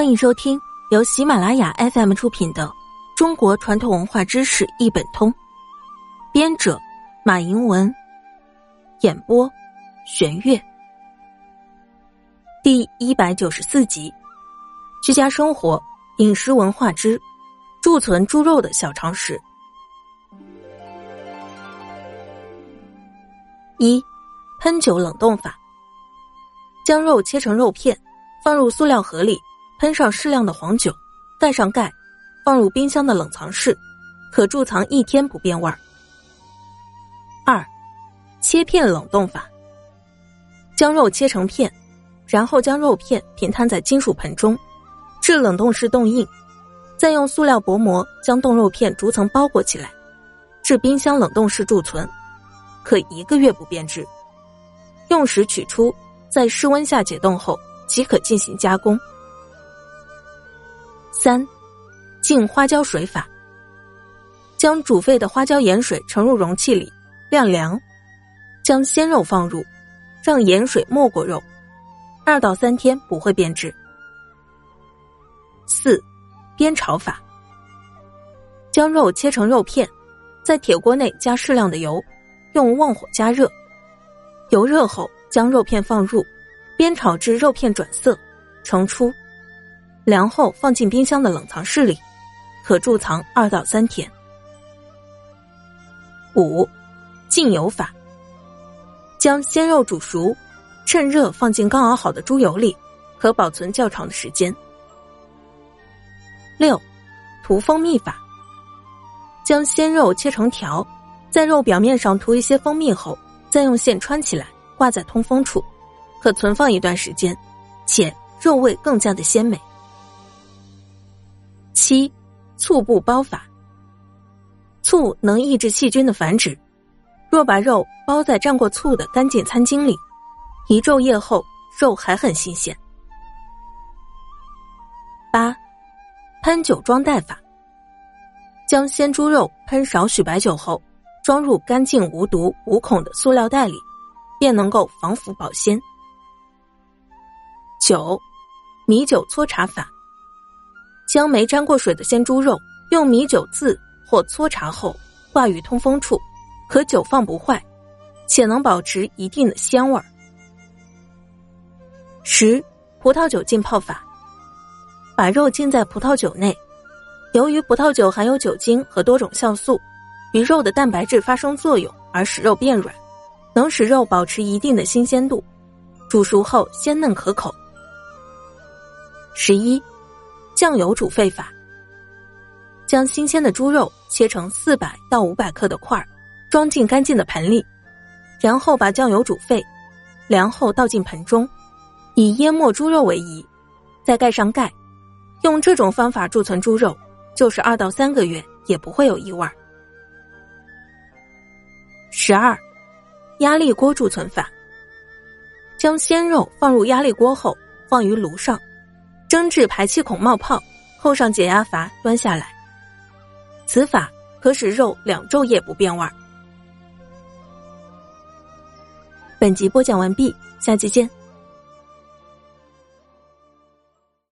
欢迎收听由喜马拉雅 FM 出品的《中国传统文化知识一本通》，编者马迎文，演播玄月。第一百九十四集：居家生活饮食文化之贮存猪肉的小常识。一、喷酒冷冻法。将肉切成肉片，放入塑料盒里。喷上适量的黄酒，盖上盖，放入冰箱的冷藏室，可贮藏一天不变味儿。二，切片冷冻法。将肉切成片，然后将肉片平摊在金属盆中，至冷冻室冻硬，再用塑料薄膜将冻肉片逐层包裹起来，至冰箱冷冻室贮存，可一个月不变质。用时取出，在室温下解冻后即可进行加工。三，浸花椒水法。将煮沸的花椒盐水盛入容器里，晾凉，将鲜肉放入，让盐水没过肉，二到三天不会变质。四，煸炒法。将肉切成肉片，在铁锅内加适量的油，用旺火加热，油热后将肉片放入，煸炒至肉片转色，盛出。凉后放进冰箱的冷藏室里，可贮藏二到三天。五，浸油法。将鲜肉煮熟，趁热放进刚熬好的猪油里，可保存较长的时间。六，涂蜂蜜法。将鲜肉切成条，在肉表面上涂一些蜂蜜后，再用线穿起来，挂在通风处，可存放一段时间，且肉味更加的鲜美。七，醋布包法。醋能抑制细菌的繁殖，若把肉包在蘸过醋的干净餐巾里，一昼夜后肉还很新鲜。八，喷酒装袋法。将鲜猪肉喷少许白酒后，装入干净无毒无孔的塑料袋里，便能够防腐保鲜。九，米酒搓茶法。将没沾过水的鲜猪肉用米酒渍或搓茶后挂于通风处，可久放不坏，且能保持一定的鲜味儿。十、葡萄酒浸泡法。把肉浸在葡萄酒内，由于葡萄酒含有酒精和多种酵素，与肉的蛋白质发生作用而使肉变软，能使肉保持一定的新鲜度，煮熟后鲜嫩可口。十一。酱油煮沸法：将新鲜的猪肉切成四百到五百克的块儿，装进干净的盆里，然后把酱油煮沸，凉后倒进盆中，以淹没猪肉为宜，再盖上盖，用这种方法贮存猪肉，就是二到三个月也不会有异味。十二，压力锅贮存法：将鲜肉放入压力锅后，放于炉上。蒸至排气孔冒泡，扣上解压阀，端下来。此法可使肉两昼夜不变味儿。本集播讲完毕，下期见。